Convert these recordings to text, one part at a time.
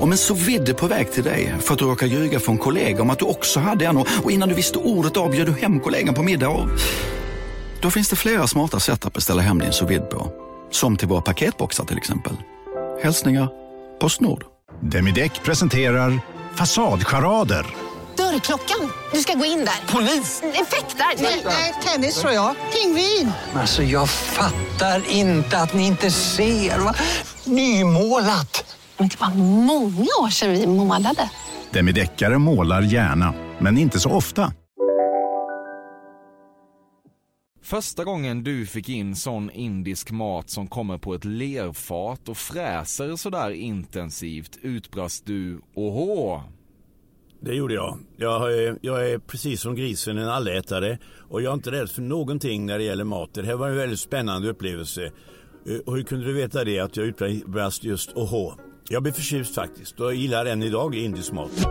Om en så vidde på väg till dig för att du råkar ljuga från kollega om att du också hade en och innan du visste ordet av du hem kollegan på middag och... Då finns det flera smarta sätt att beställa hem din sous på. Som till våra paketboxar till exempel. Hälsningar Postnord. Demideck presenterar Fasadcharader. Dörrklockan. Du ska gå in där. Polis? Effektar? Nej, tennis tror jag. Pingvin. Alltså jag fattar inte att ni inte ser. Va? Nymålat. Men det var många år sedan vi målade. Demideckare målar gärna, men inte så ofta. Första gången du fick in sån indisk mat som kommer på ett lerfat och fräser sådär intensivt utbrast du åhå. Det gjorde jag. Jag är, jag är precis som grisen en allätare och jag är inte rädd för någonting när det gäller mat. Det här var en väldigt spännande upplevelse. Eh, och hur kunde du veta det att jag utbrast just åhå? Jag blev förtjust faktiskt och jag gillar än idag indisk mat.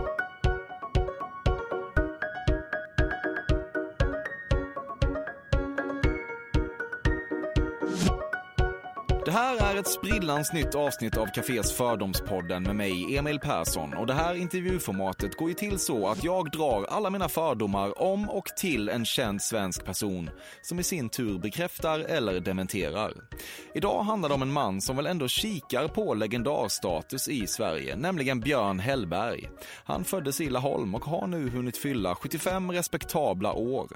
Ett sprillans nytt avsnitt av Cafés Fördomspodden med mig, Emil Persson. Och det här intervjuformatet går ju till så att jag drar alla mina fördomar om och till en känd svensk person som i sin tur bekräftar eller dementerar. Idag handlar det om en man som väl ändå kikar på legendarstatus i Sverige, nämligen Björn Hellberg. Han föddes i Laholm och har nu hunnit fylla 75 respektabla år.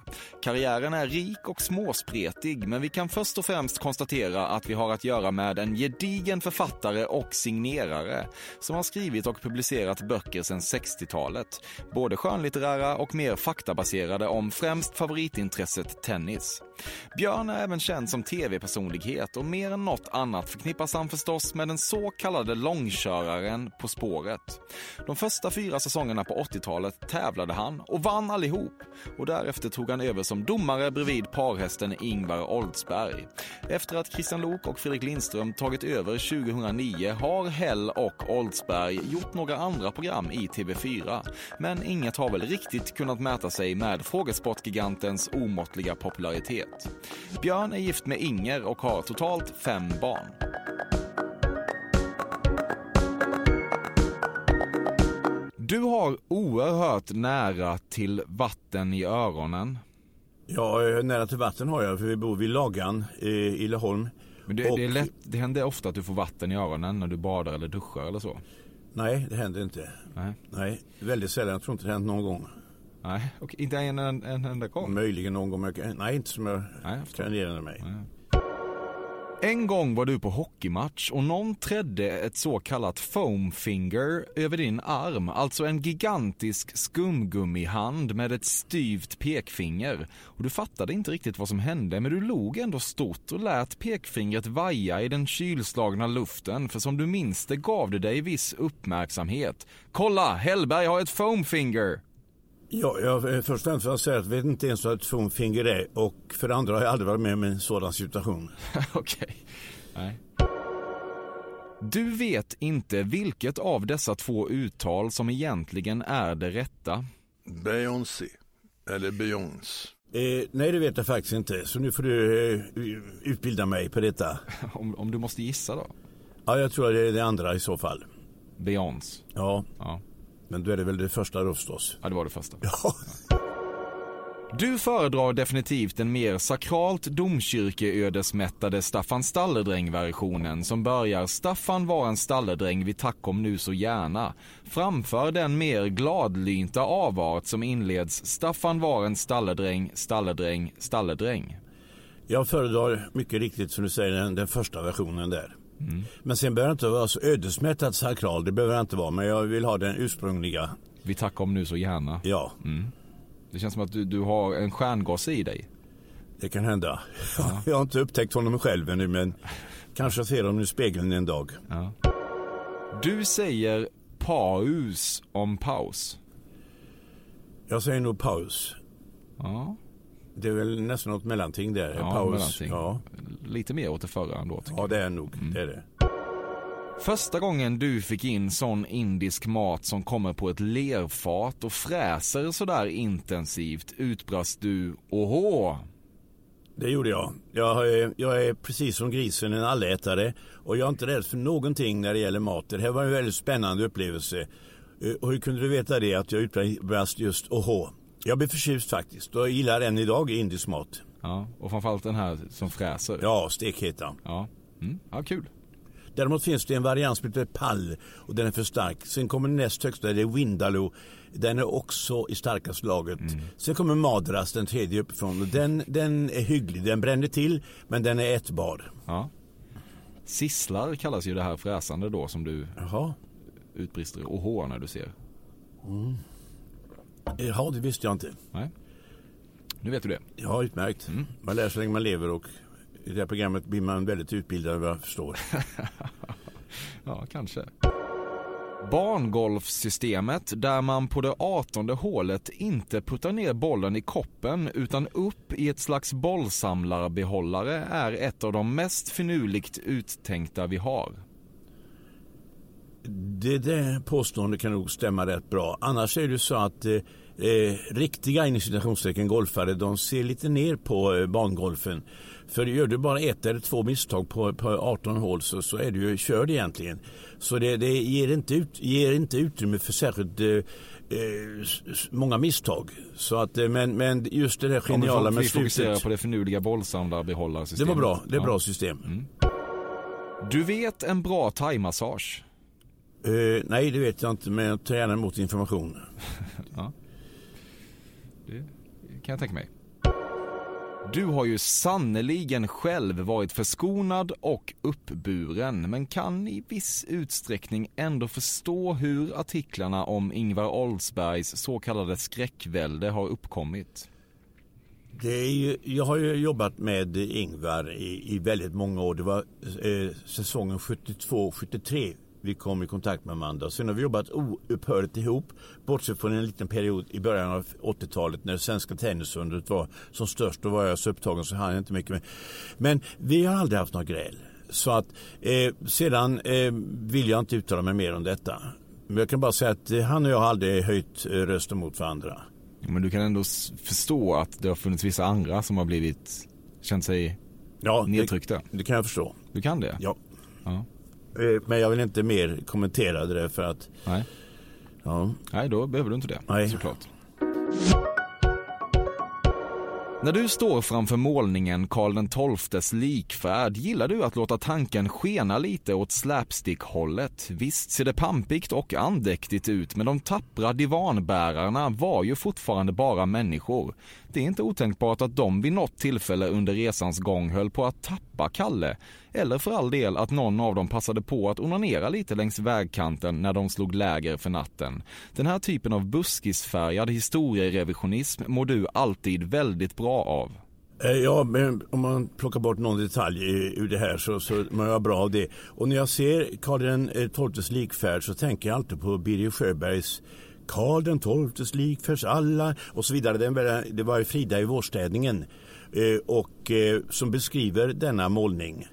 Karriären är rik och småspretig, men vi kan först och främst konstatera att vi har att göra med en gedigen författare och signerare som har skrivit och publicerat böcker sedan 60-talet. Både skönlitterära och mer faktabaserade om främst favoritintresset tennis. Björn är även känd som tv-personlighet och mer än något annat förknippas han förstås med den så kallade långköraren På spåret. De första fyra säsongerna på 80-talet tävlade han och vann allihop och därefter tog han över som domare bredvid parhästen Ingvar Oldsberg. Efter att Christian Lok och Fredrik Lindström tagit över 2009 har Hell och Oldsberg gjort några andra program i TV4. Men inget har väl riktigt kunnat mäta sig med frågesportgigantens omåttliga popularitet. Björn är gift med Inger och har totalt fem barn. Du har oerhört nära till vatten i öronen. Ja, nära till vatten har jag för vi bor vid Lagan i Laholm. Men det, och... det, är lätt, det händer ofta att du får vatten i öronen när du badar eller duschar eller så? Nej, det händer inte. Nej. Nej, väldigt sällan. Jag tror inte det hänt någon gång. Nej, och inte en, en, en enda gång? Möjligen någon gång. Nej, inte som jag, Nej, jag kan erinra mig. Nej. En gång var du på hockeymatch och någon trädde ett så kallat foam finger över din arm, alltså en gigantisk skumgummihand med ett styvt pekfinger. Och du fattade inte riktigt vad som hände, men du log ändå stort och lät pekfingret vaja i den kylslagna luften, för som du minns det gav det dig viss uppmärksamhet. Kolla, Hellberg har ett foam finger! Ja, jag, först och främst får jag säga att jag vet inte ens vad ett foamfinger är och för det andra har jag aldrig varit med om en sådan situation. Okej. Nej. Du vet inte vilket av dessa två uttal som egentligen är det rätta. Beyoncé eller Beyoncé. Eh, nej, det vet jag faktiskt inte. Så nu får du eh, utbilda mig på detta. om, om du måste gissa då? Ja, jag tror det är det andra i så fall. Beyoncé? Ja. ja. Men då är det väl det första då förstås. Ja, det var det första. Ja. Du föredrar definitivt den mer sakralt domkyrkeödesmättade Staffan Stalledräng-versionen som börjar “Staffan var en stalledräng vi tackom nu så gärna” framför den mer gladlynta avart som inleds “Staffan var en stalledräng, stalledräng, stalledräng”. Jag föredrar mycket riktigt som du säger den, den första versionen där. Mm. Men sen behöver det inte vara så ödesmättat sakral, det behöver det inte vara. Men jag vill ha den ursprungliga. Vi tackar om nu så gärna. Ja. Mm. Det känns som att du, du har en stjärngosse i dig. Det kan hända. Ja. Jag har inte upptäckt honom själv ännu men kanske ser honom i spegeln en dag. Ja. Du säger paus om paus. Jag säger nog paus. Ja. Det är väl nästan något mellanting där. Ja, paus. Mellanting. Ja. Lite mer åt det förra ändå. Ja, det är nog. Mm. Det är det. Första gången du fick in sån indisk mat som kommer på ett lerfat och fräser sådär intensivt utbrast du åhå. Det gjorde jag. Jag, är- jag är precis som grisen en allätare och jag är inte rädd för någonting när det gäller mat. Det här var en väldigt spännande upplevelse. Eh, Och hur kunde du veta det att jag utbrast just åhå? Jag blev förtjust faktiskt och jag gillar än idag indisk mat. Ja, och framförallt den här som fräser. Ja, stekheta. Ja, mm. ja kul. Däremot finns det en variant som heter pall och den är för stark. Sen kommer näst högsta, det är Vindaloo. Den är också i starkaste laget. Sen kommer Madras, den tredje uppifrån. Och den, den är hygglig, den bränner till men den är ätbar. Ja. Sisslar kallas ju det här fräsande då som du Jaha. utbrister åhå när du ser. Jaha, det visste jag inte. Nej. Nu vet du det. Ja, utmärkt. Man lär så länge man lever och i det här programmet blir man väldigt utbildad vad jag förstår. Ja, kanske. Barngolfsystemet där man på det 18 hålet inte puttar ner bollen i koppen utan upp i ett slags bollsamlarbehållare är ett av de mest finurligt uttänkta vi har. Det där påståendet kan nog stämma rätt bra. Annars är det så att eh, eh, riktiga inom golfare de ser lite ner på eh, bangolfen. För gör du bara ett eller två misstag på, på 18 hål så, så är du ju körd egentligen. Så det, det ger, inte ut, ger inte utrymme för särskilt eh, eh, många misstag. Så att, eh, men, men just det där geniala fo- med vi fokuserar slutet. på det finurliga Det bollsamlarbehållarsystemet. var bra. Det är Ja. bra system. Du vet en bra thaimassage? Eh, nej, det vet jag inte, men jag tar gärna emot information. Det kan jag tänka mig. Du har ju sannoliken själv varit förskonad och uppburen men kan i viss utsträckning ändå förstå hur artiklarna om Ingvar Oldsbergs så kallade skräckvälde har uppkommit. Det är ju, jag har ju jobbat med Ingvar i, i väldigt många år. Det var eh, säsongen 72-73 vi kom i kontakt med Amanda. Sen har vi jobbat oupphörligt ihop. Bortsett från en liten period i början av 80-talet när svenska tennisundret var som störst. Då var jag så upptagen så hann jag inte mycket med. Men vi har aldrig haft något gräl. Så att eh, sedan eh, vill jag inte uttala mig mer om detta. Men jag kan bara säga att eh, han och jag har aldrig höjt eh, rösten mot varandra. Men du kan ändå förstå att det har funnits vissa andra som har blivit, känt sig Ja, det, nedtryckta. det kan jag förstå. Du kan det? Ja. Ja. Eh, Men jag vill inte mer kommentera det för att Nej. ja, Nej, då behöver du inte det. Nej. Såklart. När du står framför målningen Karl XIIs likfärd gillar du att låta tanken skena lite åt slapstick-hållet. Visst ser det pampigt och andäktigt ut, men de tappra divanbärarna var ju fortfarande bara människor. Det är inte otänkbart att de vid något tillfälle under resans gång höll på att tappa Kalle. Eller för all del att någon av dem passade på att onanera lite längs vägkanten när de slog läger för natten. Den här typen av buskisfärgad historierevisionism mår du alltid väldigt bra av. Eh, ja, men om man plockar bort någon detalj ur det här så, så mår jag bra av det. Och när jag ser Karl XIIs likfärd så tänker jag alltid på Birger Sjöbergs Karl XIIs likfärds alla och så vidare. Det var ju Frida i vårstädningen eh, och eh, som beskriver denna målning.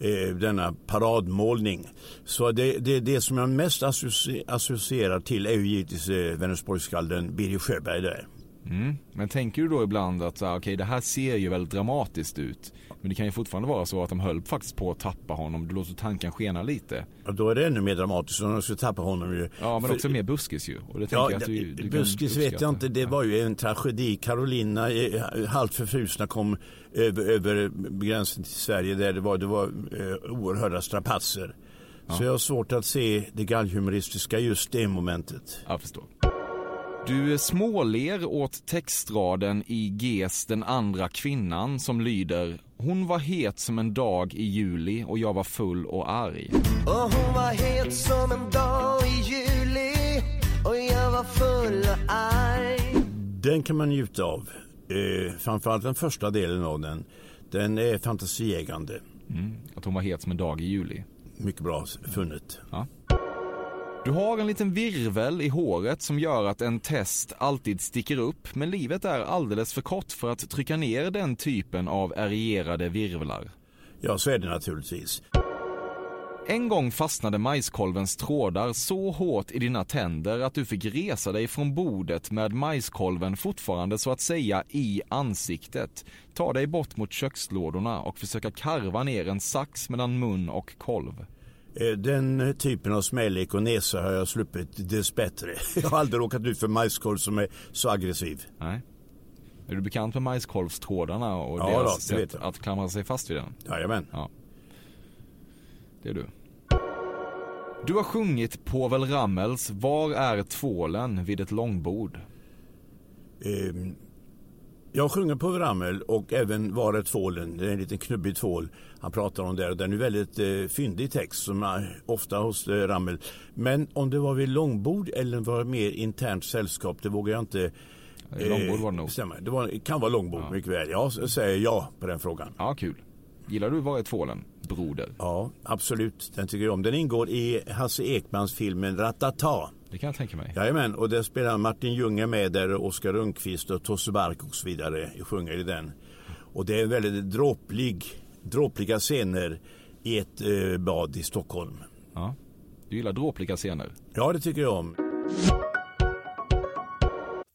Eh, denna paradmålning. Så det, det, det som jag mest associerar till är ju givetvis eh, Vänersborgsskalden Birger Sjöberg där. Mm. Men tänker du då ibland att så här, det här ser ju väldigt dramatiskt ut. Men det kan ju fortfarande vara så att de höll faktiskt på att tappa honom. Du låter tanken skena lite. Och då är det ännu mer dramatiskt om de skulle tappa honom ju. Ja men För- också mer buskis ju. Och det Ja, jag att du, du buskis vet jag inte. Det var ju en tragedi. Carolina, eh, halvt förfrusna, kom över, över gränsen till Sverige där det var, det var eh, oerhörda strapatser. Så jag har svårt att se det galghumoristiska just det momentet. Jag förstår. Du småler åt textraden i Gs Den andra kvinnan som lyder Hon var het som en dag i juli och jag var full och arg. Och hon var het som en dag i juli Och jag var full och arg Den kan man njuta av. Eh, framförallt den första delen av den. Den är fantasieggande. Mm. Att hon var het som en dag i juli. Mycket bra funnet. Ja. Du har en liten virvel i håret som gör att en test alltid sticker upp men livet är alldeles för kort för att trycka ner den typen av erierade virvlar. Ja, så är det naturligtvis. En gång fastnade majskolvens trådar så hårt i dina tänder att du fick resa dig från bordet med majskolven fortfarande så att säga i ansiktet, ta dig bort mot kökslådorna och försöka karva ner en sax mellan mun och kolv. Eh, Den typen av smälek och näsa har jag sluppit dessbättre. Jag har aldrig råkat ut för majskolv som är så aggressiv. Nej. Är du bekant med majskolvstrådarna och Ja deras då, sätt att klamra sig fast vid den? Jajamän. Ja. Det är du. Du har sjungit Povel Ramels Var är tvålen vid ett långbord? Ehm, Jag sjunger på Ramel och även Var är tvålen? Det är en liten knubbig tvål han pratar om där. Den är väldigt eh, fyndig text som är ofta hos eh, Ramel. Men om det var vid långbord eller var mer internt sällskap, det vågar jag inte Eh, Långbord var det nog. bestämma. Det var, kan vara långbord mycket väl. Jag säger ja på den frågan. Ja, kul. Gillar du Var är tvålen, broder? Ja, absolut. Den tycker jag om. Den ingår i Hasse Ekmans filmen Ratata. Det kan jag tänka mig. Jajamän, och där spelar Martin Ljunge med där, Oskar Rundqvist och Tosse Bark och så vidare sjunger i den. Och det är väldigt dråplig, dråpliga scener i ett eh, bad i Stockholm. Ja. Du gillar dråpliga scener? Ja, det tycker jag om.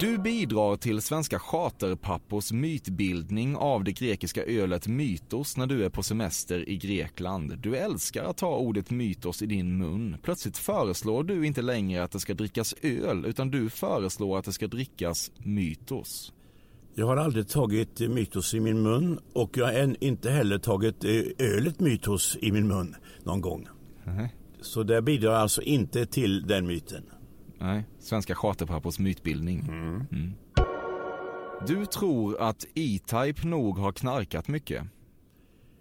Du bidrar till svenska charterpappors mytbildning av det grekiska ölet mytos när du är på semester i Grekland. Du älskar att ta ordet mytos i din mun. Plötsligt föreslår du inte längre att det ska drickas öl, utan du föreslår att det ska drickas mytos. Jag har aldrig tagit mytos i min mun och jag har än inte heller tagit eh, ölet mytos i min mun någon gång. Så det bidrar alltså inte till den myten. Nej, svenska charterpappors mytbildning. Mm. Du tror att E-Type nog har knarkat mycket?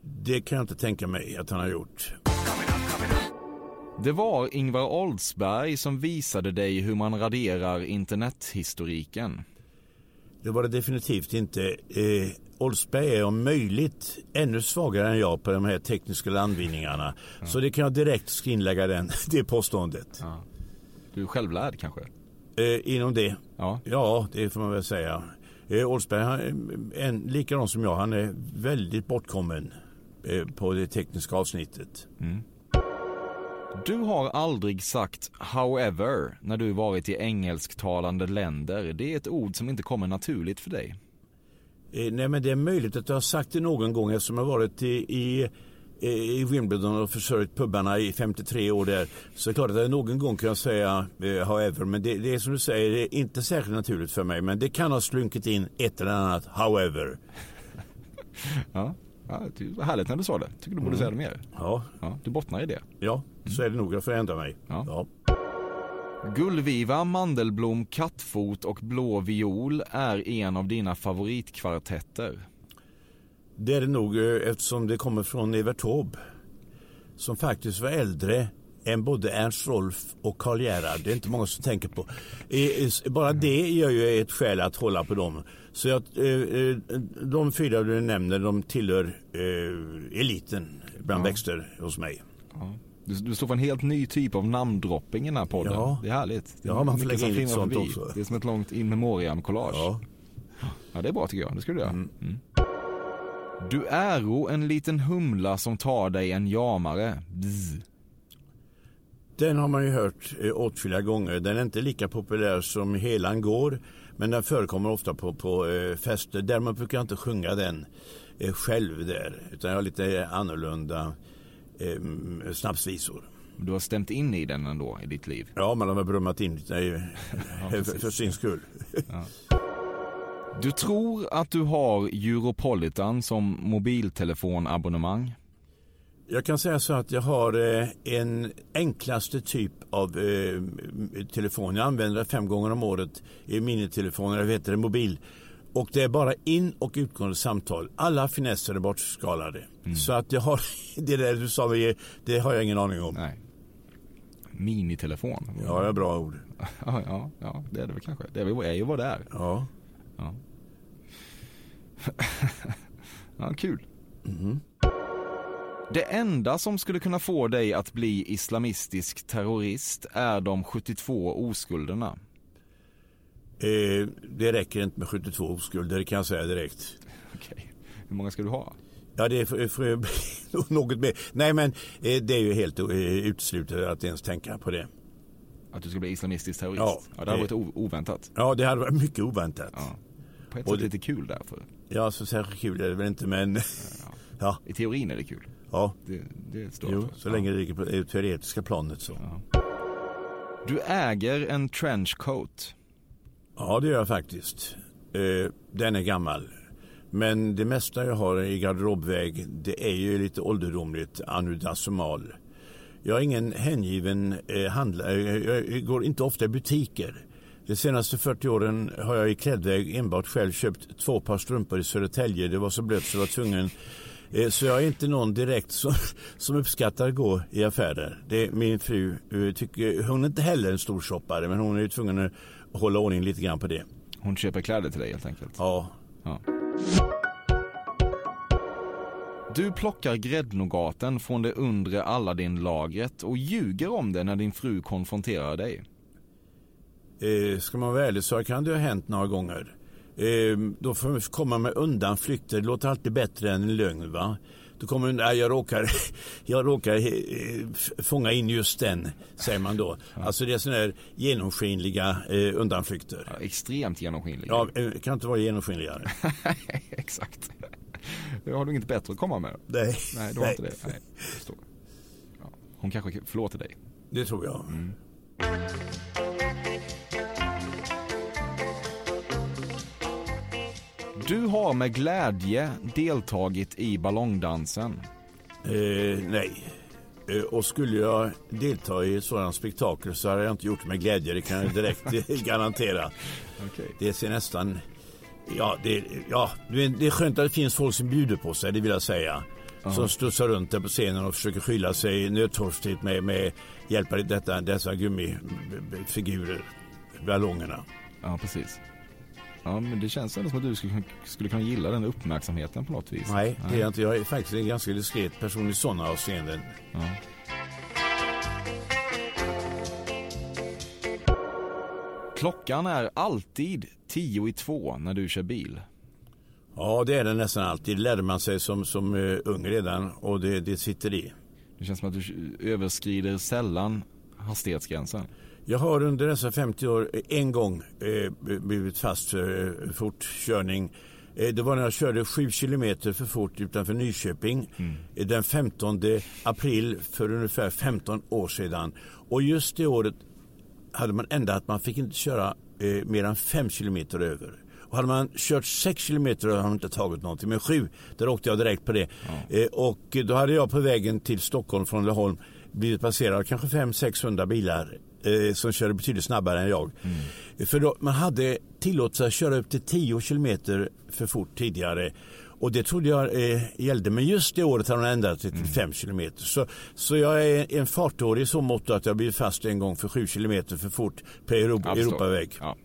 Det kan jag inte tänka mig att han har gjort. Det var Ingvar Oldsberg som visade dig hur man raderar internethistoriken. Det var det definitivt inte. Eh, Oldsberg är om möjligt ännu svagare än jag på de här tekniska landvinningarna. Så det kan jag direkt skrinlägga den, det påståendet. Du är självlärd kanske? Eh, inom det? Ja. ja, det får man väl säga. Eh, Oldsberg han är en, likadan som jag. Han är väldigt bortkommen eh, på det tekniska avsnittet. Du har aldrig sagt however när du varit i engelsktalande länder. Det är ett ord som inte kommer naturligt för dig. Eh, nej men det är möjligt att jag har sagt det någon gång eftersom jag varit i, i, i Wimbledon och försörjt pubbarna i 53 år där. Så det är klart att jag någon gång kan säga eh, however. Men det, det är som du säger, det är inte särskilt naturligt för mig. Men det kan ha slunkit in ett eller annat however. Ja, ja det härligt när du sa det. Tycker du borde Mm. säga det mer. Ja. ja. Du bottnar i det. Ja, så är det nog. Jag får ändra mig. Ja. Gullviva, mandelblom, kattfot och blå viol är en av dina favoritkvartetter. Det är det nog eh, eftersom det kommer från Evert Taube. Som faktiskt var äldre än både Ernst Rolf och Karl Gerhard. Det är inte många som tänker på. Bara det gör ju ett skäl att hålla på dem. Så jag, eh, eh, de fyra du nämner de tillhör eliten bland Ja. växter hos mig. Du, du står för en helt ny typ av namndropping i den här podden. Ja. Det är härligt. Det är Ja, man får lägga in lite sånt förbi. också. Det är som ett långt in memoriam-collage. Ja. ja, det är bra tycker jag. Det ska du göra. Mm. Du äro en liten humla som tar dig en jamare. Bzz. Den har man ju hört eh, åtskilliga gånger. Den är inte lika populär som Helan går. Men den förekommer ofta på, på eh, fester. Däremot brukar jag inte sjunga den eh, själv där. Utan jag har lite annorlunda eh, snapsvisor. Du har stämt in i den ändå i ditt liv? Ja, man har brummat in nej, Ja, för, för sin skull. Ja. Du tror att du har Europolitan som mobiltelefonabonnemang? Jag kan säga så att jag har eh, en enklaste typ av eh, telefon. Jag använder det fem gånger om året i minitelefoner, jag vet det, mobil. Och det är bara in och utgående samtal. Alla finesser är bortskalade. Så att jag har, det där du sa, det har jag ingen aning om. Nej. Minitelefon? Ja, det är bra ord. Ja, ja, ja, det är det väl kanske. Det är ju vad det är. Ja. Ja, ja kul. Mhm. Det enda som skulle kunna få dig att bli islamistisk terrorist är de 72 oskulderna. Eh, det räcker inte med 72 oskulder, det kan jag säga direkt. Okej. Hur många ska du ha? Ja, det är för, för något mer. Nej, men eh, det är ju helt eh, uteslutet att ens tänka på det. Att du ska bli islamistisk terrorist? Ja, ja det hade det- varit oväntat. Ja, det hade varit mycket oväntat. Ja. På ett Och sätt det- lite kul därför. Ja, så särskilt kul är det väl inte, men ja. I teorin är det kul. Ja, Det, det står jo, för. så länge det ligger på det teoretiska planet så. Du äger en trenchcoat. Ja, det gör jag faktiskt. Eh, den är gammal. Men det mesta jag har i garderobväg, det är ju lite ålderdomligt, anudasumal. Jag är ingen hängiven eh, handlare, jag, jag går inte ofta i butiker. De senaste 40 åren har jag i klädväg enbart själv köpt två par strumpor i Södertälje. Det var så blött så jag var tvungen. Eh, Så jag är inte någon direkt som, som uppskattar att gå i affärer. Det min fru eh, tycker, hon är inte heller en stor shoppare men hon är ju tvungen att hålla ordning lite grann på det. Hon köper kläder till dig helt enkelt. Ja. Ja. Du plockar gräddnogaten från det undre Aladdin-lagret och ljuger om det när din fru konfronterar dig. Eh, ska man vara ärlig så kan det ha hänt några gånger. Eh, då får man komma med undanflykter. Det låter alltid bättre än en lögn. Va? Då kommer nej, jag råkar, jag råkar eh, fånga in just den, säger man då. Alltså det är sådana här genomskinliga eh, undanflykter. Ja, extremt genomskinlig. Ja, eh, kan inte vara genomskinligare. Exakt. Har du inget bättre att komma med? Nej. Nej, du har Nej. inte det. Nej, förstår. Ja. Hon kanske förlåter dig. Det tror jag. Du har med glädje deltagit i ballongdansen. Eh, nej. Eh, och skulle jag delta i ett sådant spektakel så hade jag inte gjort det med glädje. Det kan jag direkt garantera. Okej. Det ser nästan... Ja, det, ja, det är skönt att det finns folk som bjuder på sig, det vill jag säga. Som studsar runt där på scenen och försöker skylla sig nödtorftigt med, med hjälp av detta, dessa gummifigurer, ballongerna. Ja, precis. Ja, men det känns ändå som att du skulle, skulle kunna gilla den uppmärksamheten på något vis. Nej, det är jag inte. Jag är faktiskt en ganska diskret person i sådana avseenden. Ja. Klockan är alltid tio i två när du kör bil. Ja, det är det nästan alltid. Det lärde man sig som, som uh, ung redan och det, det sitter i. Det känns som att du överskrider sällan hastighetsgränsen. Jag har under dessa 50 år en gång eh, blivit fast för eh, fortkörning. Eh, det var när jag körde 7 kilometer för fort utanför Nyköping eh, den 15 april för ungefär 15 år sedan. Och just det året hade man ändrat att man fick inte köra eh, mer än 5 kilometer över. Och hade man kört 6 kilometer hade man inte tagit någonting. Men 7, där åkte jag direkt på det. Eh, och då hade jag på vägen till Stockholm från Laholm blivit passerad av kanske 500-600 bilar eh, som körde betydligt snabbare än jag. Eh, För då, man hade tillåtit sig att köra upp till 10 kilometer för fort tidigare. Och det trodde jag eh, gällde, men just det året har man ändrat det till 5 kilometer. Så, så jag är en fartårig i så mått att jag blivit fast en gång för 7 kilometer för fort på Europa. Europaväg. Ja.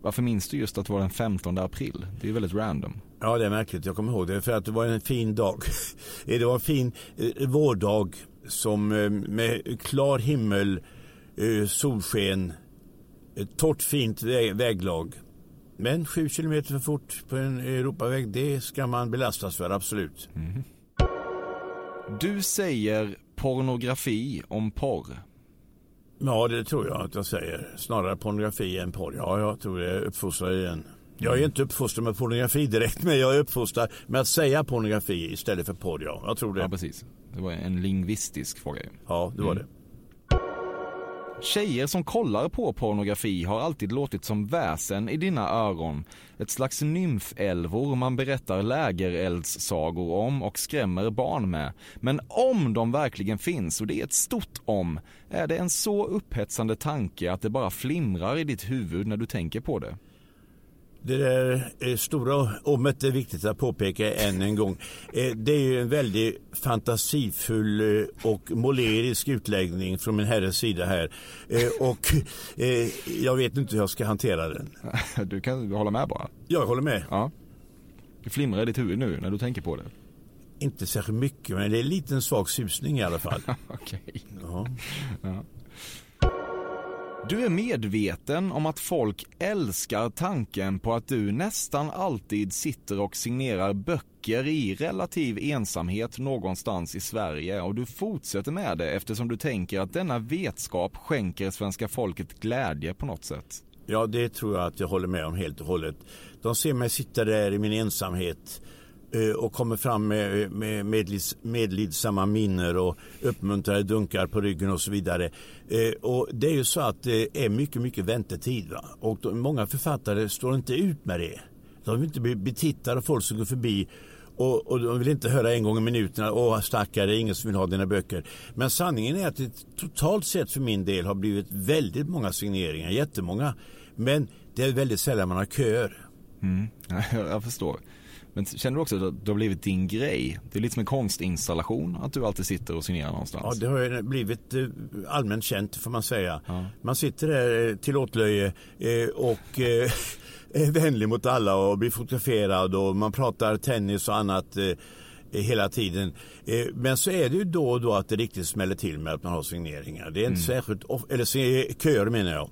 Varför minns du just att det var den 15 april? Det är väldigt random. Ja, det är märkligt. Jag kommer ihåg det för att det var en fin dag. det var en fin eh, vårdag som eh, med klar himmel, eh, solsken, ett torrt fint vä- väglag. Men 7 kilometer för fort på en Europaväg, det ska man belastas för, absolut. Du säger pornografi om porr. Ja, det tror jag att jag säger. Snarare pornografi än porr. Ja, jag tror det är uppfostrad i den. Jag är inte uppfostrad med pornografi direkt, men jag är uppfostrad med att säga pornografi istället för porr. Ja, jag tror det. Ja, precis. Det var en lingvistisk fråga. Ja, det var Mm. det. Tjejer som kollar på pornografi har alltid låtit som väsen i dina öron. Ett slags nymfälvor man berättar lägereldssagor om och skrämmer barn med. Men om de verkligen finns, och det är ett stort om, är det en så upphetsande tanke att det bara flimrar i ditt huvud när du tänker på det. Det där eh, stora ommet är viktigt att påpeka än en gång. Eh, det är ju en väldigt fantasifull eh, och målerisk utläggning från min herres sida här. Eh, och jag vet inte hur jag ska hantera den. Du kan hålla med bara. Jag håller med. Ja. Det flimrar i ditt huvud nu när du tänker på det. Inte särskilt mycket, men det är en liten svag susning i alla fall. Okej. Ja. Ja. Du är medveten om att folk älskar tanken på att du nästan alltid sitter och signerar böcker i relativ ensamhet någonstans i Sverige och du fortsätter med det eftersom du tänker att denna vetskap skänker svenska folket glädje på något sätt. Ja, det tror jag att jag håller med om helt och hållet. De ser mig sitta där i min ensamhet Eh, och kommer fram med, med medlids, medlidsamma minner och uppmuntrade dunkar på ryggen och så vidare. Eh, Och det är ju så att det är mycket, mycket väntetid. Va? Och då, många författare står inte ut med det. De vill inte bli betittade av folk som går förbi och, och de vill inte höra en gång i minuterna, åh stackare, ingen som vill ha dina böcker. Men sanningen är att det totalt sett för min del har blivit väldigt många signeringar, jättemånga. Men det är väldigt sällan man har köer. Mm. Jag förstår. Men känner du också att det har blivit din grej? Det är lite som en konstinstallation att du alltid sitter och signerar någonstans. Ja, det har blivit eh, allmänt känt får man säga. Man sitter där eh, till åtlöje eh, och är vänlig mot alla och blir fotograferad och man pratar tennis och annat hela tiden. Men så är det ju då och då att det riktigt smäller till med att man har signeringar. Det är inte särskilt, of- eller köer menar jag.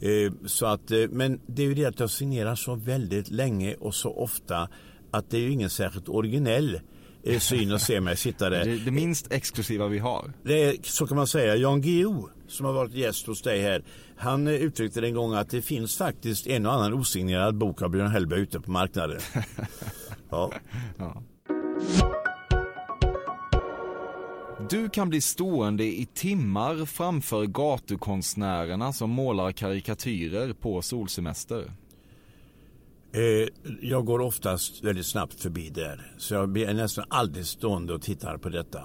Eh, Så att, men det är ju det att jag signerar så väldigt länge och så ofta att det är ju ingen särskilt originell eh, syn att se mig sitta där. Det, det minst exklusiva vi har. Det är, så kan man säga. Jan Guillou som har varit gäst hos dig här. Han eh, uttryckte en gång att det finns faktiskt en och annan osignerad bok av Björn Hellberg ute på marknaden. ja. Ja. Du kan bli stående i timmar framför gatukonstnärerna som målar karikatyrer på solsemester. Eh, jag går oftast väldigt snabbt förbi där. Så jag blir nästan aldrig stående och tittar på detta.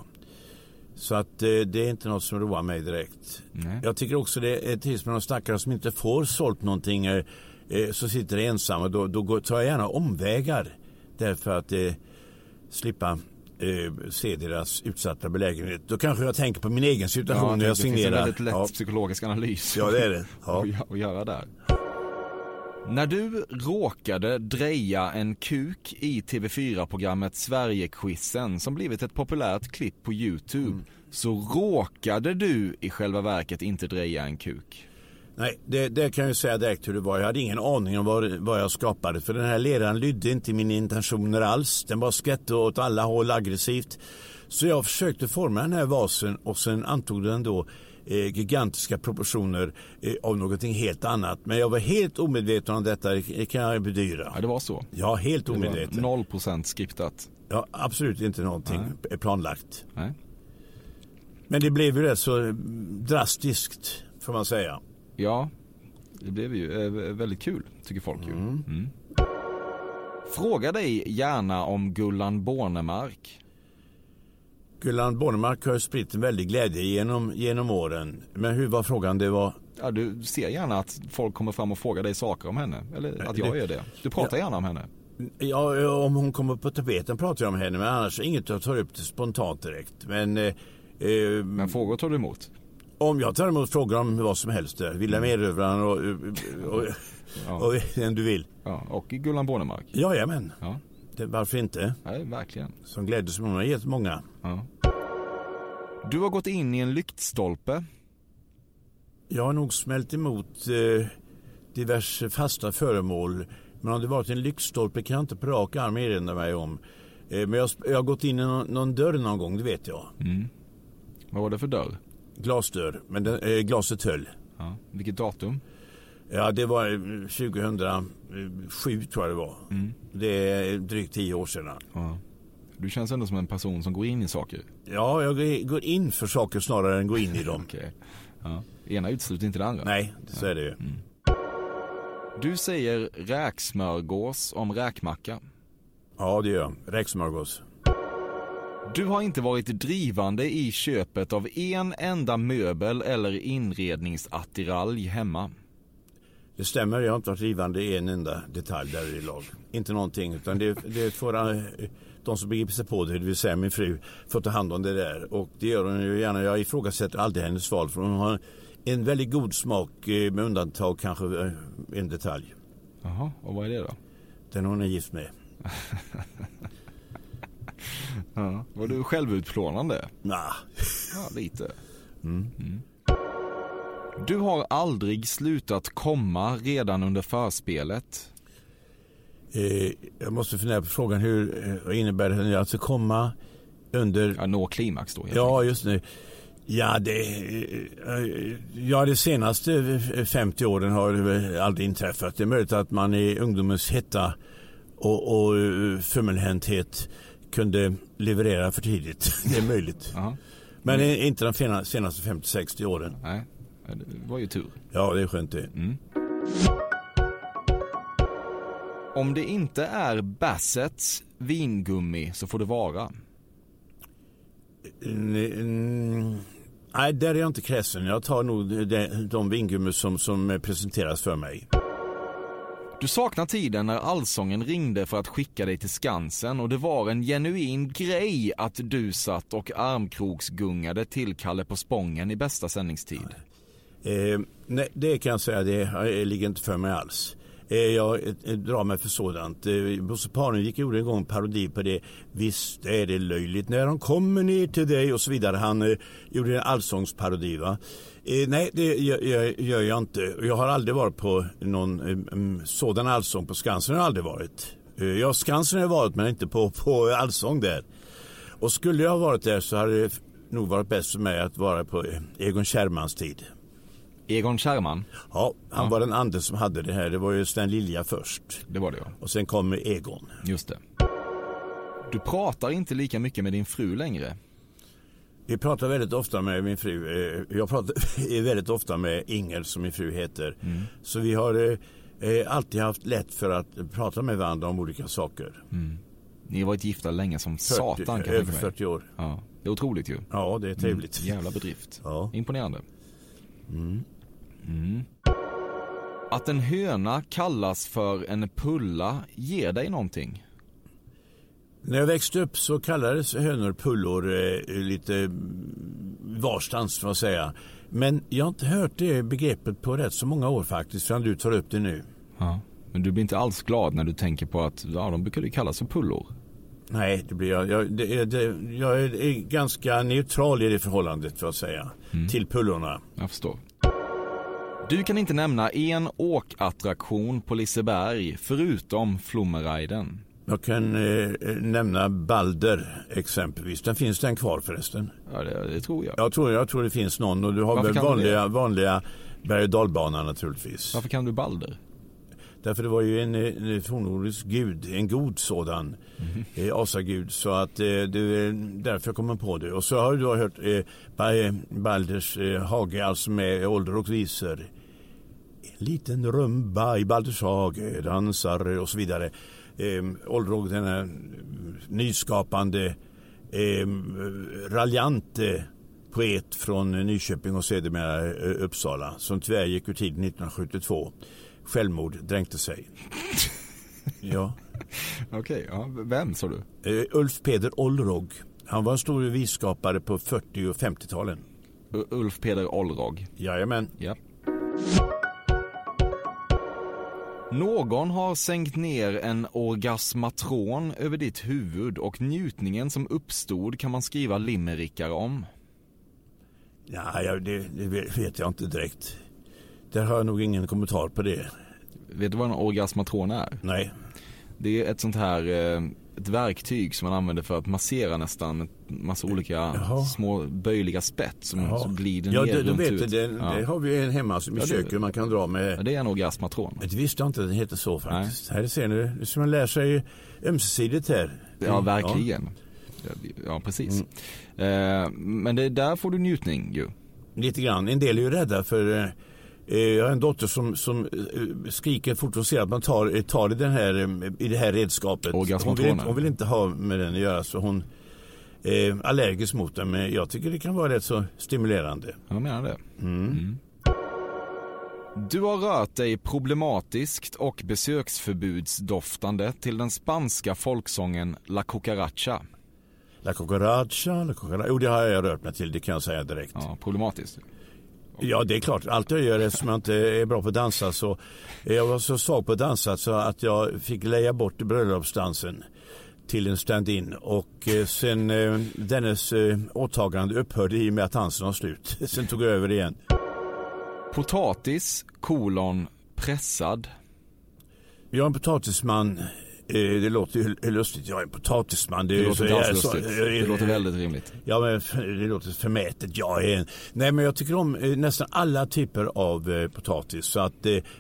Så att eh, det är inte något som roar mig direkt. Nej. Jag tycker också det är trist med de stackare som inte får sålt någonting. Eh, eh, så sitter de ensamma. Då, då tar jag gärna omvägar. Därför att eh, slippa eh, se deras utsatta belägenhet. Då kanske jag tänker på min egen situation när jag det finns en signerar. väldigt lätt Ja. psykologisk analys. Ja, det är det. Ja. att göra där. När du råkade dreja en kuk i TV4-programmet Sverigequizen som blivit ett populärt klipp på Youtube Mm. så råkade du i själva verket inte dreja en kuk. Nej, det, det kan jag säga direkt hur det var. Jag hade ingen aning om vad, vad jag skapade. För den här ledaren lydde inte mina intentioner alls. Den bara skvätte åt alla håll aggressivt. Så jag försökte forma den här vasen och sen antog den då gigantiska proportioner eh, av någonting helt annat. Men jag var helt omedveten om detta, det kan jag bedyra. Ja, det var så. Ja, helt omedveten. 0% skriptat. Ja, absolut inte någonting planlagt. Nej. Men det blev ju rätt så mm, drastiskt, får man säga. Ja, det blev ju eh, väldigt kul tycker folk ju. Mm. Fråga dig gärna om Gullan Bornemark. Gullan Bornemark har ju spritt en väldig glädje genom, genom åren. Men hur var frågan? Det var... Ja, du ser gärna att folk kommer fram och frågar dig saker om henne. Eller att jag gör det. Du pratar Ja. gärna om henne. Ja, om hon kommer på tapeten pratar jag om henne. Men annars inget jag tar upp spontant direkt. Men, eh, eh, Men frågor tar du emot? om jag tar emot frågor om vad som helst. Där, Vilhelm Erövraren och, och, och, och den du vill. Ja, och Gullan Bornemark. Jajamän. Ja. Det, varför inte? Nej, verkligen. Som glädje som hon har gett många. Ja. Du har gått in i en lyktstolpe. Jag har nog smält emot eh, diverse fasta föremål. Men om det varit en lyktstolpe kan jag inte på rak arm erinra mig om. Eh, men jag, jag har gått in i någon, någon dörr någon gång, det vet jag. Mm. Vad var det för dörr? Glasdörr, men den, eh, glaset höll. Ja. Vilket datum? Ja, det var eh, 2007 tror jag det var. Mm. Det är drygt tio år sedan. Ja. Du känns ändå som en person som går in i saker. Ja, jag går- in för saker snarare än går in i dem. Okej. Ja. Ena utesluter inte det andra. Nej, så är det ju. Du säger räksmörgås om räkmacka. Ja, det gör jag. Räksmörgås. Du har inte varit drivande i köpet av en enda möbel eller inredningsattiralj hemma. Det stämmer, jag har inte varit drivande i en enda detalj där i lag. Inte någonting, utan det, det får eh, de som begriper sig på det, det vill säga min fru, får ta hand om det där. Och det gör hon ju gärna. Jag ifrågasätter aldrig hennes val, för hon har en väldigt god smak eh, med undantag kanske eh, en detalj. Jaha, och vad är det då? Den hon är gift med. Ja. Var du självutplånande? Nah. Ja, lite. Mm. Du har aldrig slutat komma redan under förspelet. Eh, jag måste fundera på frågan, hur, eh, vad innebär det? Alltså komma under... Ja, nå klimax då. Ja, just nu. Ja, det, eh, ja, de senaste 50 åren har det aldrig inträffat. Det är möjligt att man i ungdomens hetta och, och eh, fummelhänthet kunde leverera för tidigt. Det är möjligt. Men eh, inte de sena- senaste 50-60 åren. Nej, det var ju tur. Ja, det är skönt det. Mm. Om det inte är Bassets vingummi så får det vara. Mm, mm, Nej, där är jag inte kräsen. Jag tar nog de, de vingummi som, som presenteras för mig. Du saknar tiden när Allsången ringde för att skicka dig till Skansen och det var en genuin grej att du satt och armkroksgungade till Kalle på Spången i bästa sändningstid. Eh, nej, det kan jag säga, det eh, ligger inte för mig alls. Eh, jag eh, drar mig för sådant. Eh, Bosse Parnevik gjorde en gång en parodi på det. Visst är det löjligt när de kommer ner till dig och så vidare. Han eh, gjorde en allsångsparodi va. Eh, nej, det gör, gör, gör jag inte. Jag har aldrig varit på någon eh, mm, sådan allsång på Skansen. Jag har aldrig varit. Eh, ja, Skansen har jag varit men inte på, på allsång där. Och skulle jag ha varit där så hade det nog varit bäst för mig att vara på eh, Egon Kärrmans tid. Egon Kärrman? Ja, han Ja. var den andra som hade det här. Det var ju Sven Lilja först. Det var det ja. Och sen kommer Egon. Just det. Du pratar inte lika mycket med din fru längre. Vi pratar väldigt ofta med min fru. eh, Jag pratar väldigt ofta med Inger som min fru heter. Mm. Så vi har eh, eh, alltid haft lätt för att prata med varandra om olika saker. Ni har varit gifta länge som 40, satan kan över tänka mig. 40 år. Ja, det är otroligt ju. Ja, det är trevligt. Mm, jävla bedrift. Ja. Imponerande. Mm. Mm. Att en höna kallas för en pulla ger dig någonting. När jag växte upp så kallades hönor pullor eh, lite mm, varstans får man säga. Men jag har inte hört det begreppet på rätt så många år faktiskt förrän du tar upp det nu. Ja. Men du blir inte alls glad när du tänker på att ja, de brukar ju kallas för pullor. Nej, det blir jag. Jag, det, är- det, jag är ganska neutral i det förhållandet för att säga. Till pullorna. Jag förstår. Du kan inte nämna en åkattraktion på Liseberg förutom Flommeriden. Jag kan eh, nämna Balder exempelvis. Den finns den kvar förresten? Ja, det, det tror jag. Jag tror, jag tror det finns någon och du har väl kan du vanliga, vanliga berg och dalbanan naturligtvis. Varför kan du Balder? Därför det var ju en, en fornnordisk gud, en god sådan, eh, asagud. Så att eh, det är därför jag kommer på det. Och så har du då hört eh, Ba- Balders eh, hage, alltså med ålder och visor. En liten rumba i Balders hage dansar och så vidare. Eh, Ålderog, den här nyskapande, eh, raljante poet från Nyköping och sedermera eh, Uppsala som tyvärr gick ur tiden 1972. Självmord dränkte sig. Ja. Okej, ja, vem sa du? Eh, Ulf Peder Olrog. Han var en stor visskapare på 40 och 50-talen. U- Ulf Peder Olrog. Jajamän. Ja. Någon har sänkt ner en orgasmatron över ditt huvud och njutningen som uppstod kan man skriva limerickar om. Ja, ja det, det vet jag inte direkt. Där har jag nog ingen kommentar på det. Vet du vad en orgasmatron är? Nej. Det är ett sånt här eh, ett verktyg som man använder för att massera nästan massa olika Jaha. små böjliga spett som, Jaha. som glider Ja, ner det, runt vet ut. det, Ja. det har vi en hemma som i Ja, köket man kan dra med. Ja, det är en orgasmatron. Det visste jag inte att den heter så faktiskt. Här ser ni, det som man lär sig ömsesidigt här. Ja, verkligen. Ja, ja precis. Eh, men det, där får du njutning ju. Lite grann. En del är ju rädda för eh, jag har en dotter som, som eh, skriker fort hon ser att man tar, eh, tar i, den här, eh, i det här redskapet. Hon vill, inte, hon vill inte ha med den att göra så hon är allergisk mot den. Men jag tycker det kan vara rätt så stimulerande. Jag menar det. Mm. Mm. Du har rört dig problematiskt och besöksförbudsdoftande till den spanska folksången La Cucaracha. La cucaracha, la cucaracha. Jo, det har jag rört mig till, det kan jag säga direkt. Ja, problematiskt. Ja, det är klart. Allt jag gör eftersom jag inte är bra på att dansa så jag var så svag på att dansa så att jag fick leja bort bröllopsdansen till en stand-in och eh, sen eh, dennes eh, åtagande upphörde i och med att dansen var slut. Sen tog jag över igen. Potatis, kolon, pressad. Jag är en potatisman. Eh, det låter ju lustigt. Jag är en potatisman. Det, låter så- jag är så- Det låter väldigt rimligt. Ja, men det låter förmätet. Jag är en... Nej, men jag tycker om eh, nästan alla typer av eh, potatis. Så att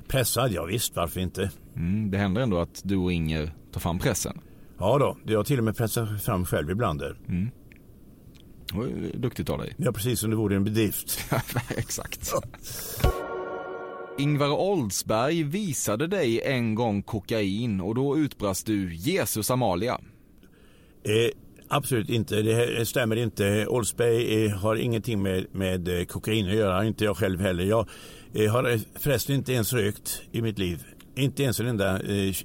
pressad, ja visst, varför inte? Mm, det händer ändå att du och Inger tar fram pressen. Ja då, det har till och med pressat fram själv ibland där. Mm. Det Duktigt av dig. Ja, precis som det vore en bedrift. Exakt. Ingvar Oldsberg visade dig en gång kokain och då utbrast du Jesus Amalia. Eh, absolut inte, det stämmer inte. Oldsberg eh, har ingenting med, med eh, kokain att göra, inte jag själv heller. Jag eh, har eh, förresten inte ens rökt i mitt liv. Inte ens en enda, eh,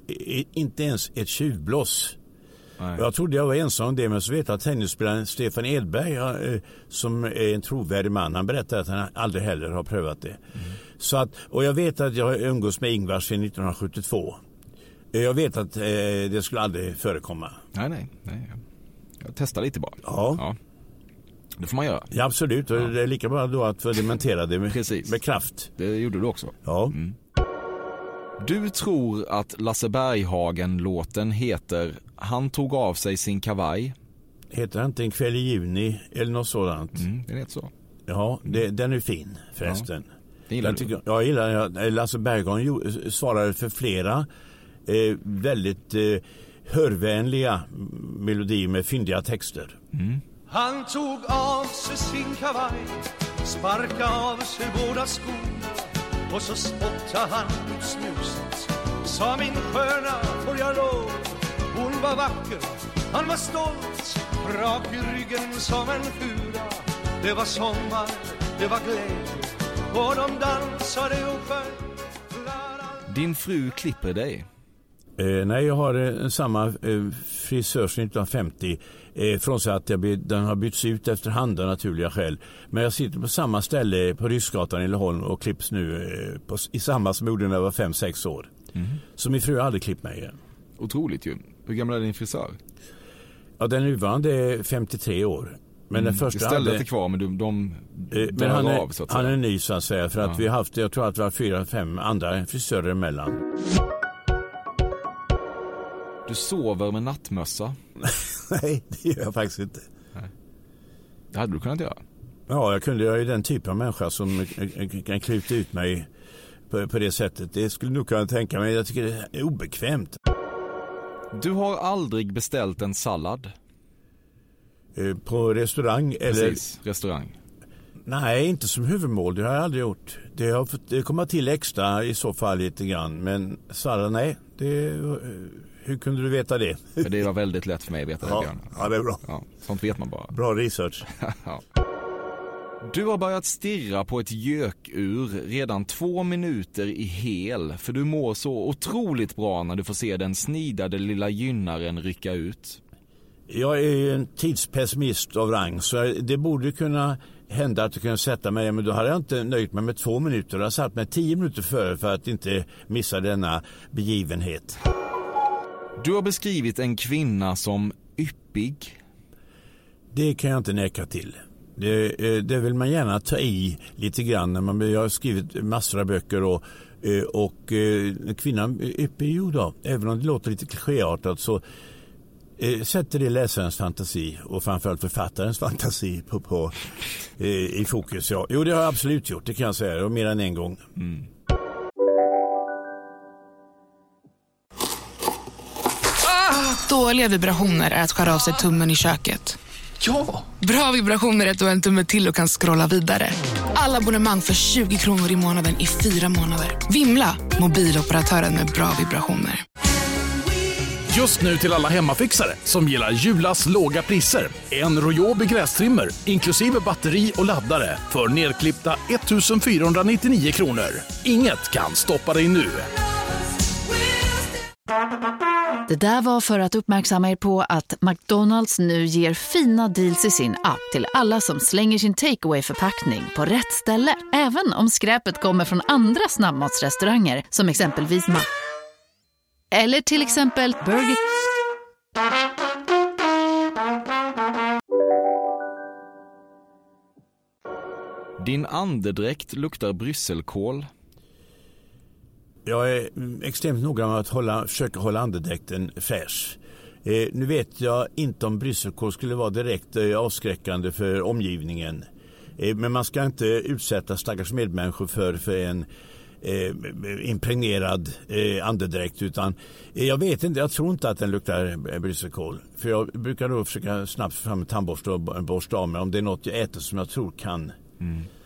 inte ens ett tjuvblås. Nej. Jag trodde jag var ensam om det, men så vet jag att tennisspelaren Stefan Edberg, som är en trovärdig man, han berättade att han aldrig heller har prövat det. Så att, och jag vet att jag har umgås med Ingvar sedan 1972. Eh, Jag vet att eh, det skulle aldrig förekomma. Nej, nej, nej. Jag testar lite bara. Ja. ja. Det får man göra. Ja, absolut, och det är lika bra då att dementera det med, Precis. med kraft. Det gjorde du också. Ja. Du tror att Lasse Berghagen-låten heter Han tog av sig sin kavaj. Heter han inte En kväll i juni eller något sådant? Mm, det heter så. Ja, det, den är fin förresten. Det gillar jag du. tycker, Jag gillar jag, Lasse Berghagen svarade för flera eh, väldigt eh, hörvänliga melodier med fyndiga texter. Han tog av sig sin kavaj Sparka av sig båda skorna Och så spottade han ut snuset Sa min sköna, får jag lov? Hon var vacker, han var stolt Rak i ryggen som en fura. Det var sommar, det var glädje Och de dansade och sjöng Din fru klipper dig. Eh, nej, jag har eh, samma eh, frisör sedan 1950. Eh, frånsett att jag by, den har bytts ut efterhand av naturliga skäl. Men jag sitter på samma ställe på Ryssgatan i Laholm och klipps nu eh, på, i samma som jag gjorde när jag var 5-6 år. Så min fru har aldrig klippt mig igen. Otroligt ju. Hur gammal är din frisör? Ja, den nuvarande är 53 år. Men den första det stället hade- är kvar men de, de Eh, Men han är, av så att säga. han är ny så att säga för att Ja. vi har haft, jag tror att vi har fyra, fem andra frisörer emellan. Du sover med nattmössa. Nej, det gör jag faktiskt inte. Det hade du kunnat göra. Ja, jag kunde, jag är den typen av människa som eh, kan kluta ut mig på, på det sättet. Det skulle nog kunna tänka mig. Jag tycker det är obekvämt. Du har aldrig beställt en sallad. Eh, På restaurang eller? Precis, restaurang. Nej, inte som huvudmål. Det har jag aldrig gjort. Det har det kommer till extra i så fall lite grann. Men sallad, nej. Det, eh, hur kunde du veta det? För det var väldigt lätt för mig att veta Ja, det Björn. ja, det är bra. Ja, sånt vet man bara. Bra research. Ja. Du har börjat stirra på ett gökur redan två minuter i hel för du mår så otroligt bra när du får se den snidade lilla gynnaren rycka ut. Jag är ju en tidspessimist av rang så det borde kunna hända att jag kunde sätta mig men då hade jag inte nöjt mig med två minuter. Jag satt mig tio minuter före för att inte missa denna begivenhet. Du har beskrivit en kvinna som yppig. Det kan jag inte neka till. Det, eh, det vill man gärna ta i lite grann. När man, jag har skrivit massor av böcker och, eh, och eh, kvinnan uppe, jo då, även om det låter lite klichéartat så eh, sätter det läsarens fantasi och framförallt författarens fantasi på, på, eh, i fokus. Ja. Jo, det har jag absolut gjort, det kan jag säga. Och mer än en gång. Dåliga vibrationer är att skära av sig tummen i köket. Ja! Bra vibrationer är att du har en tumme till och kan scrolla vidare. Alla abonnemang för 20 kronor i månaden i fyra månader. Vimla! Mobiloperatören med bra vibrationer. Just nu till alla hemmafixare som gillar Julas låga priser. En Royobi grästrimmer inklusive batteri och laddare för nedklippta 1 499 kronor. Inget kan stoppa dig nu. Det där var för att uppmärksamma er på att McDonalds nu ger fina deals i sin app till alla som slänger sin takeaway förpackning på rätt ställe. Även om skräpet kommer från andra snabbmatsrestauranger som exempelvis Mac eller till exempel Burger... Din andedräkt luktar brysselkål. Jag är extremt noga med att hålla, försöka hålla andedräkten fräsch. Eh, nu vet jag inte om brysselkål skulle vara direkt eh, avskräckande för omgivningen. Eh, men man ska inte utsätta stackars medmänniskor för, för en eh, impregnerad eh, andedräkt. Utan, eh, jag vet inte, jag tror inte att den luktar eh, brysselkål. För jag brukar då försöka snabbt fram en tandborste och borsta av mig om det är något jag äter som jag tror kan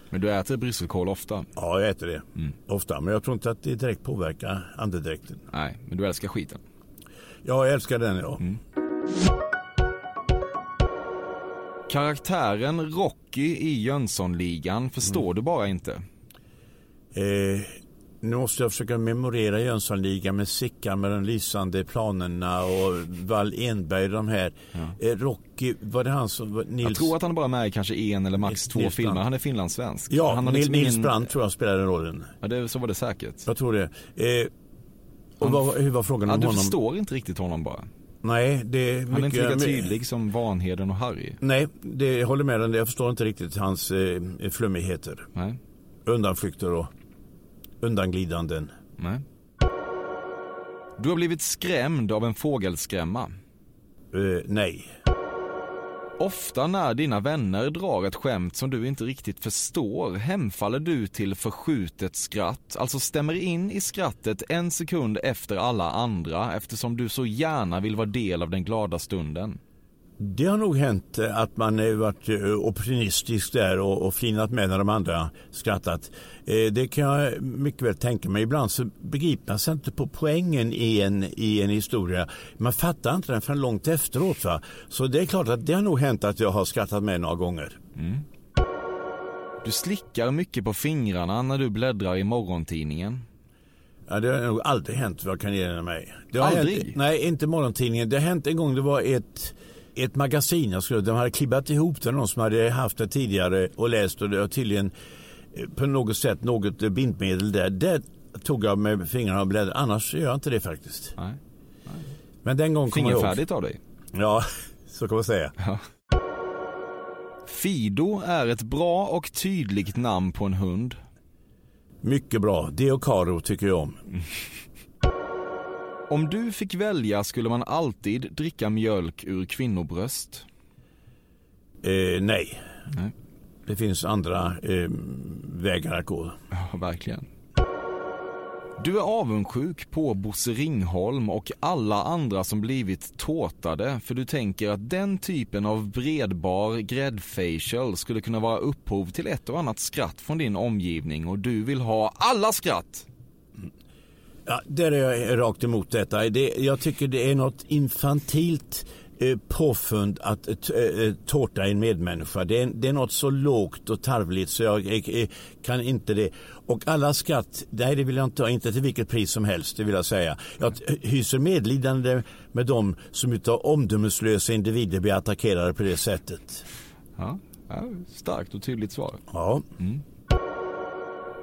Men du äter brysselkål ofta? Ja, jag äter det. Ofta. Men jag tror inte att det direkt påverkar andedräkten. Nej, men du älskar skiten? Ja, jag älskar den ja. Karaktären Rocky i Jönssonligan förstår du bara inte. Eh, nu måste jag försöka memorera Jönssonligan med Sickan med de lysande planerna och Wall Enberg de här. Eh, Rocky, var det han som Nils? Jag tror att han bara är med i kanske en eller max Nils- två Nils filmer. Han är finlandssvensk. Ja, han har liksom Nils ingen- Brandt tror jag spelade rollen. Ja, det, så var det säkert. Jag tror det. Eh, och Han- vad, hur var frågan Ja, om du honom? förstår inte riktigt honom bara. Nej, det är mycket... Han är inte lika tydlig som Vanheden och Harry. Nej, det, jag håller med dig. Jag förstår inte riktigt hans eh, flummigheter. Nej. Undanflykter och undanglidanden. Nej. Du har blivit skrämd av en fågelskrämma. Eh, nej. Ofta när dina vänner drar ett skämt som du inte riktigt förstår hemfaller du till förskjutet skratt, alltså stämmer in i skrattet en sekund efter alla andra eftersom du så gärna vill vara del av den glada stunden. Det har nog hänt eh, att man eh, varit eh, opportunistisk där och, och flinat med när de andra skrattat. Det kan jag mycket väl tänka mig. Ibland så begriper man sig inte på poängen i en, i en historia. Man fattar inte den förrän långt efteråt. Va? Så det är klart att det har nog hänt att jag har skrattat med några gånger. Du slickar mycket på fingrarna när du bläddrar i morgontidningen. Ja, det har nog aldrig hänt vad jag kan erinra mig. Aldrig? Hänt, nej, inte morgontidningen. Det har hänt en gång. Det var ett, ett magasin. Jag skulle, de hade klibbat ihop det. Någon som hade haft det tidigare och läst. Och det var tydligen eh, på något sätt något bindmedel där. Det tog jag med fingrarna och bläddrade. Annars gör jag inte det faktiskt. Nej. Men den gången kommer jag ihåg. Fingerfärdigt av dig. Ja, så kan man säga. Fido är ett bra och tydligt namn på en hund. Mycket bra. Det och Karo tycker jag om. Om du fick välja skulle man alltid dricka mjölk ur kvinnobröst. Eh, nej. Nej. Det finns andra eh, vägar att gå. Ja, verkligen. Du är avundsjuk på Bosse Ringholm och alla andra som blivit tårtade för du tänker att den typen av bredbar gräddfacial skulle kunna vara upphov till ett och annat skratt från din omgivning och du vill ha alla skratt. Ja, där är jag rakt emot detta. Det, jag tycker det är något infantilt eh, påfund att eh, eh, tårta en medmänniska. Det är, det är något så lågt och tarvligt så jag eh, kan inte det. Och alla skatt, nej det vill jag inte ha, inte till vilket pris som helst, det vill jag säga. Jag hyser medlidande med dem som utav omdömeslösa individer blir attackerade på det sättet. Ja, ja starkt och tydligt svar. Ja. Mm.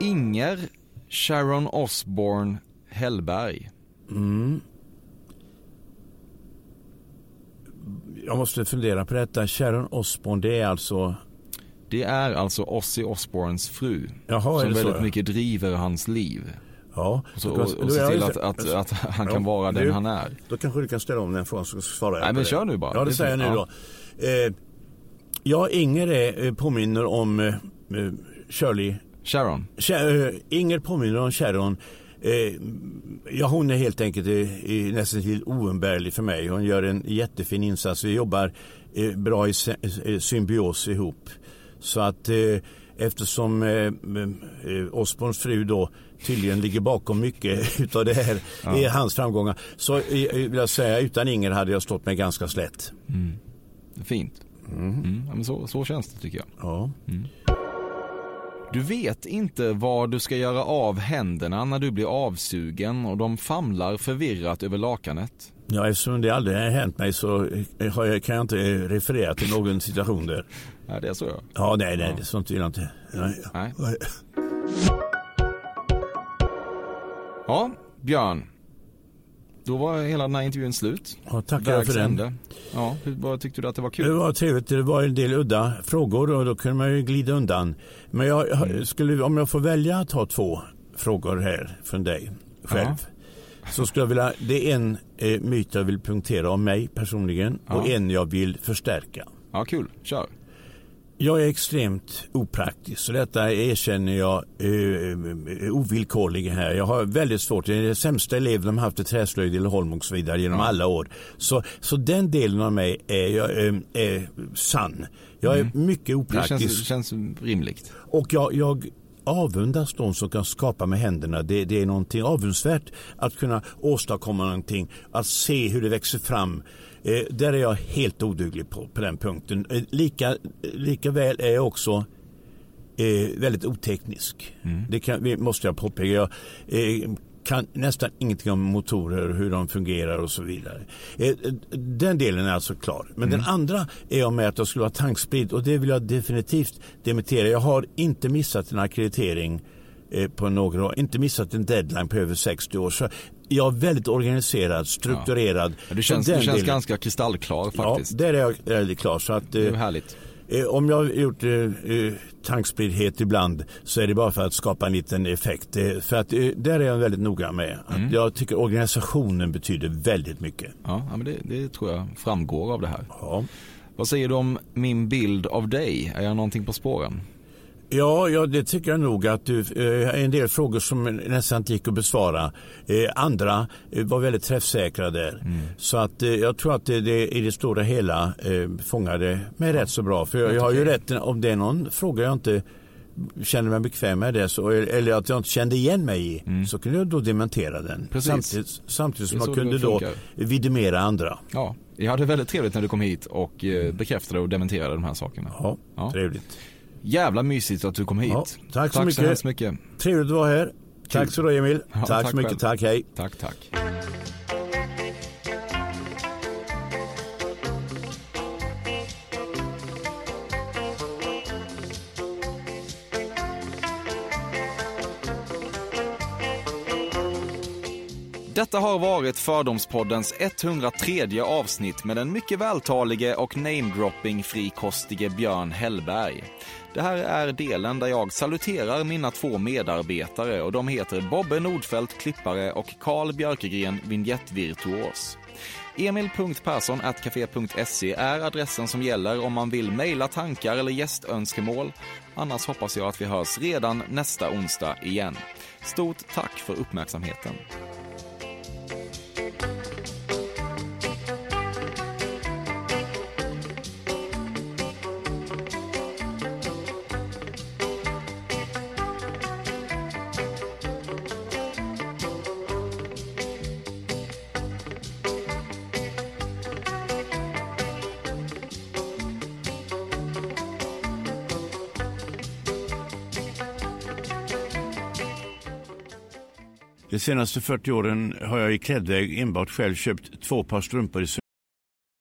Inger Sharon Osbourne Hellberg. Mm. Jag måste fundera på detta. Sharon Osbourne, det är alltså... Det är alltså Ozzy Osbournes fru. Jaha, som så, väldigt ja? mycket driver hans liv. Ja. Så, och, och se till att, att, att han Ja, kan vara den du, han är. Då kanske du kan ställa om den frågan så svarar jag Nej, men det. kör nu bara. Ja, det Det säger jag nu fint. då. Eh, ja, Inger är, eh, påminner om eh, eh, Shirley. Sharon. Sha- eh, Inger påminner om Sharon. Eh, ja, hon är helt enkelt eh, nästan till oumbärlig för mig. Hon gör en jättefin insats. Vi jobbar eh, bra i eh, symbios ihop. Så att eftersom eh, Osborns fru då tydligen ligger bakom mycket utav det här Ja. i hans framgångar så vill jag säga utan Inger hade jag stått mig ganska slätt. Mm. Fint. Mm. Ja, men så, så känns det tycker jag. Ja. Du vet inte vad du ska göra av händerna när du blir avsugen och de famlar förvirrat över lakanet. Ja, eftersom det aldrig har hänt mig så jag, kan jag inte referera till någon situation där. Ja, det är så ja. Ja, nej, nej, sånt vill jag inte. Nej. Nej. Ja, Björn. Då var hela den här intervjun slut. Ja, tackar för den. Ja, vad tyckte du att det var kul? Det var trevligt. Det var en del udda frågor och då kunde man ju glida undan. Men jag jag skulle, om jag får välja att ta två frågor här från dig själv. Så skulle jag vilja, det är en eh, myt jag vill punktera om mig personligen och Ja. en jag vill förstärka. Ja, kul. Kör. Jag är extremt opraktisk så detta erkänner jag eh, ovillkorligen här. Jag har väldigt svårt, jag är den sämsta eleven de haft i träslöjd eller Holm och så vidare genom alla år. Så, så den delen av mig är, jag, eh, är sann. Jag är Mm. mycket Det opraktisk. känns, känns rimligt. Och jag, jag avundas de som kan skapa med händerna. Det, det är någonting avundsvärt att kunna åstadkomma någonting, att se hur det växer fram. Eh, där är jag helt oduglig på, på den punkten. Eh, lika, lika väl är jag också eh, väldigt oteknisk. Det kan, måste jag påpeka. Jag eh, kan nästan ingenting om motorer, hur de fungerar och så vidare. Eh, den delen är alltså klar. Men den andra är med att jag skulle vara tankspridd och det vill jag definitivt dementera. Jag har inte missat en akkreditering eh, på några år, inte missat en deadline på över 60 år. Så jag är väldigt organiserad, strukturerad. Ja, du känns, du känns ganska kristallklar faktiskt. Ja, där är jag väldigt klar. Så att, det är eh, härligt. Eh, Om jag har gjort eh, eh, tankspriddhet ibland så är det bara för att skapa en liten effekt. Eh, för att där är jag väldigt noga med. Att Mm. Jag tycker organisationen betyder väldigt mycket. Ja, ja, men det, det tror jag framgår av det här. Ja. Vad säger du om min bild av dig? Är jag någonting på spåren? Ja, ja, det tycker jag nog att du, eh, en del frågor som nästan inte gick att besvara. Eh, andra eh, var väldigt träffsäkra där. Så att eh, jag tror att det, det i det stora hela eh, fångade mig rätt så bra. För jag, jag har ju rätt, om det är någon fråga jag inte känner mig bekväm med det så, eller att jag inte kände igen mig i så kunde jag då dementera den. Precis. Samtidigt, samtidigt som jag kunde då vidimera andra. Ja, jag hade väldigt trevligt när du kom hit och eh, bekräftade och dementerade de här sakerna. Ja, trevligt. Jävla mysigt att du kom hit. Ja, tack så tack mycket. så hemskt mycket. Trevligt att vara här. Tack så du Emil. Ja, tack, tack så mycket. själv. Tack, hej. Tack, tack. Detta har varit Fördomspoddens 103 avsnitt med den mycket vältalige och namedropping frikostige Björn Hellberg. Det här är delen där jag saluterar mina två medarbetare och de heter Bobbe Nordfeldt, klippare och Karl Björkegren, vignettvirtuos. Emil.Persson.café.se är adressen som gäller om man vill mejla tankar eller gästönskemål. Annars hoppas jag att vi hörs redan nästa onsdag igen. Stort tack för uppmärksamheten. De senaste 40 åren har jag i klädväg enbart själv köpt två par strumpor i